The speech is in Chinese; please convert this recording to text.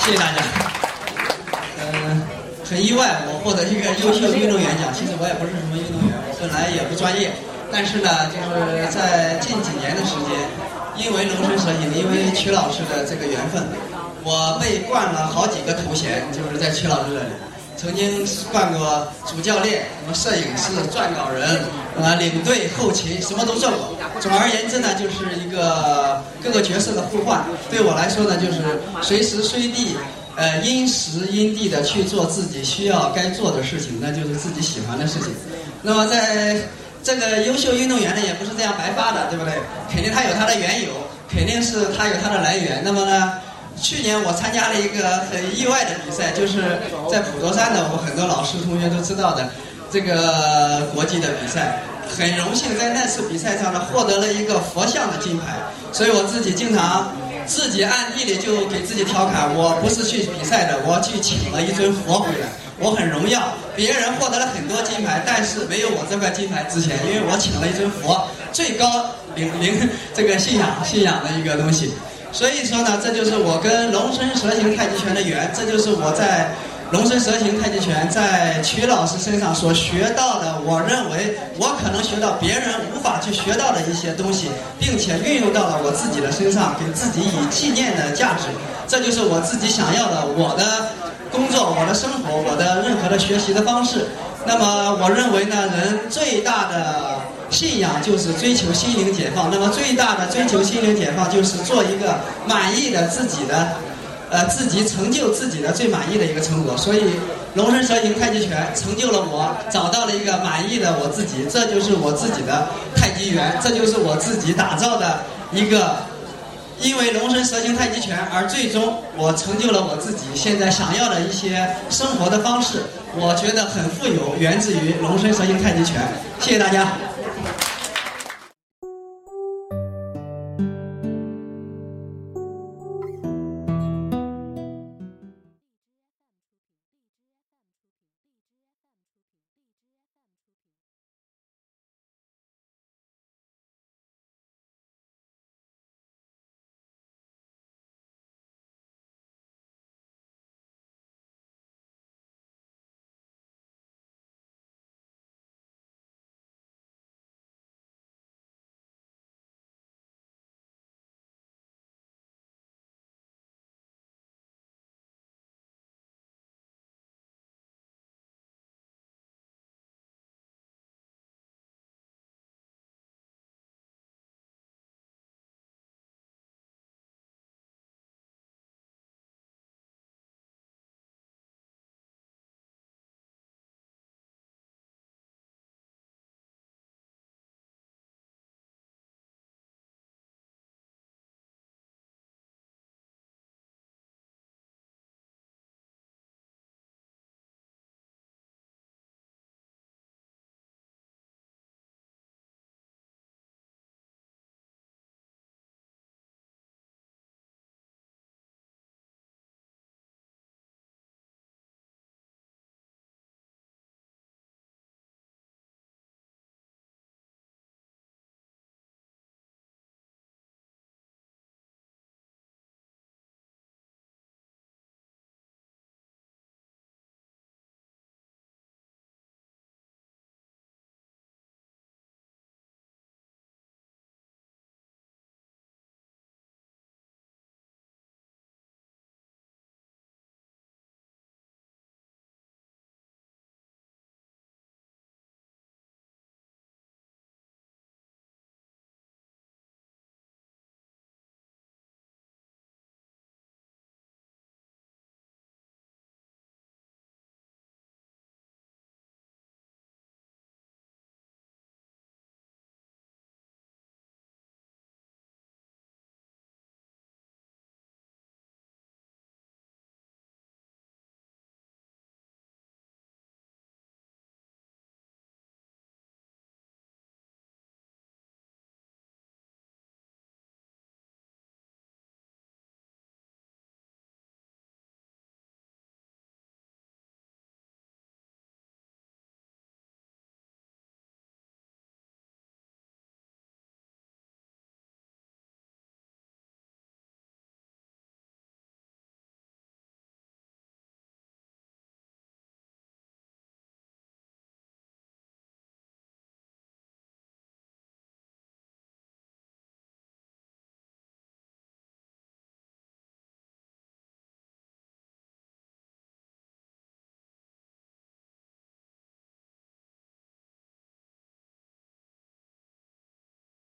谢谢大家。嗯，很意外，我获得一个优秀运动员奖。其实我也不是什么运动员，我本来也不专业。但是呢，就是在近几年的时间，因为龙神蛇影，因为曲老师的这个缘分，我被冠了好几个头衔，就是在曲老师这里。曾经是冠过主教练、什么摄影师、撰稿人、啊领队、后勤，什么都做过。总而言之呢，就是一个各个角色的互换。对我来说呢，就是随时随地，呃，因时因地的去做自己需要该做的事情，那就是自己喜欢的事情。那么在这个优秀运动员呢，也不是这样白发的，对不对？肯定他有他的缘由，肯定是他有他的来源。那么呢？去年我参加了一个很意外的比赛，就是在普陀山的，我们很多老师同学都知道的这个国际的比赛。很荣幸在那次比赛上呢获得了一个佛像的金牌，所以我自己经常自己暗地里就给自己调侃：我不是去比赛的，我去请了一尊佛回来。我很荣耀，别人获得了很多金牌，但是没有我这块金牌值钱，因为我请了一尊佛，最高灵灵这个信仰信仰的一个东西。所以说呢，这就是我跟龙身蛇形太极拳的缘，这就是我在龙身蛇形太极拳在曲老师身上所学到的，我认为我可能学到别人无法去学到的一些东西，并且运用到了我自己的身上，给自己以纪念的价值。这就是我自己想要的，我的工作、我的生活、我的任何的学习的方式。那么，我认为呢，人最大的。信仰就是追求心灵解放，那么最大的追求心灵解放就是做一个满意的自己的，呃，自己成就自己的最满意的一个成果。所以，龙身蛇形太极拳成就了我，找到了一个满意的我自己，这就是我自己的太极缘，这就是我自己打造的一个，因为龙身蛇形太极拳而最终我成就了我自己现在想要的一些生活的方式，我觉得很富有，源自于龙身蛇形太极拳。谢谢大家。